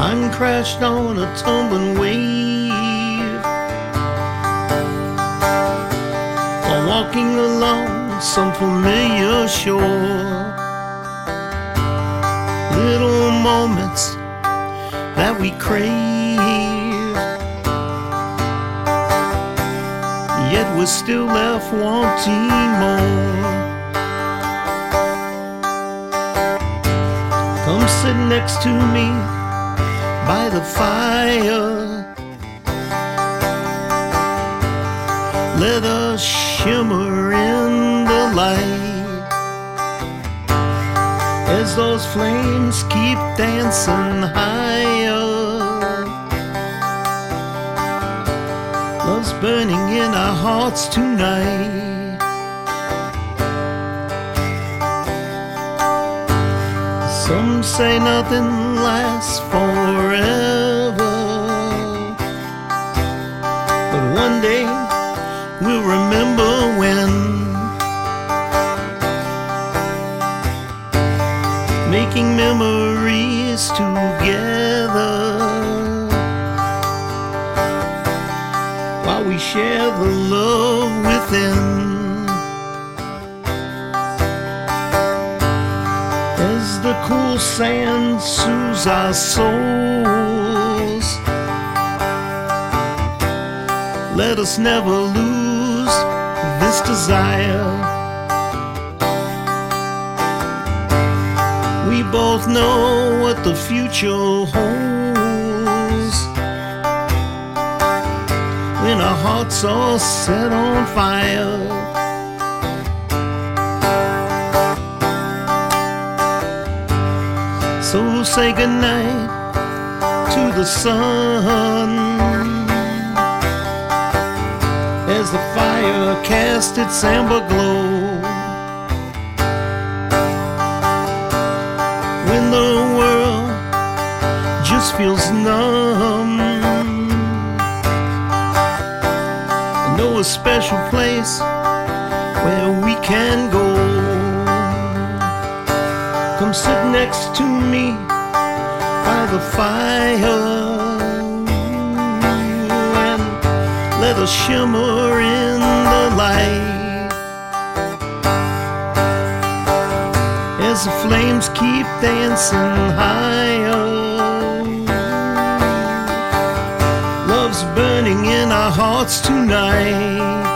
Mine crashed on a tumbling wave. While walking along some familiar shore. Little moments that we crave. Yet we're still left wanting more. Come sit next to me by the fire. Let us shimmer in the light as those flames keep dancing higher. Love's burning in our hearts tonight. Some say nothing lasts forever. Remember when making memories together while we share the love within. as the cool sand soothes our souls. Let us never lose this desire. We both know what the future holds. When our hearts are set on fire. So say goodnight to the sun as the fire cast its amber glow. When the world just feels numb, I know a special place where we can go. Come sit next to me by the fire us shimmer in the light as the flames keep dancing higher. Oh, love's burning in our hearts tonight.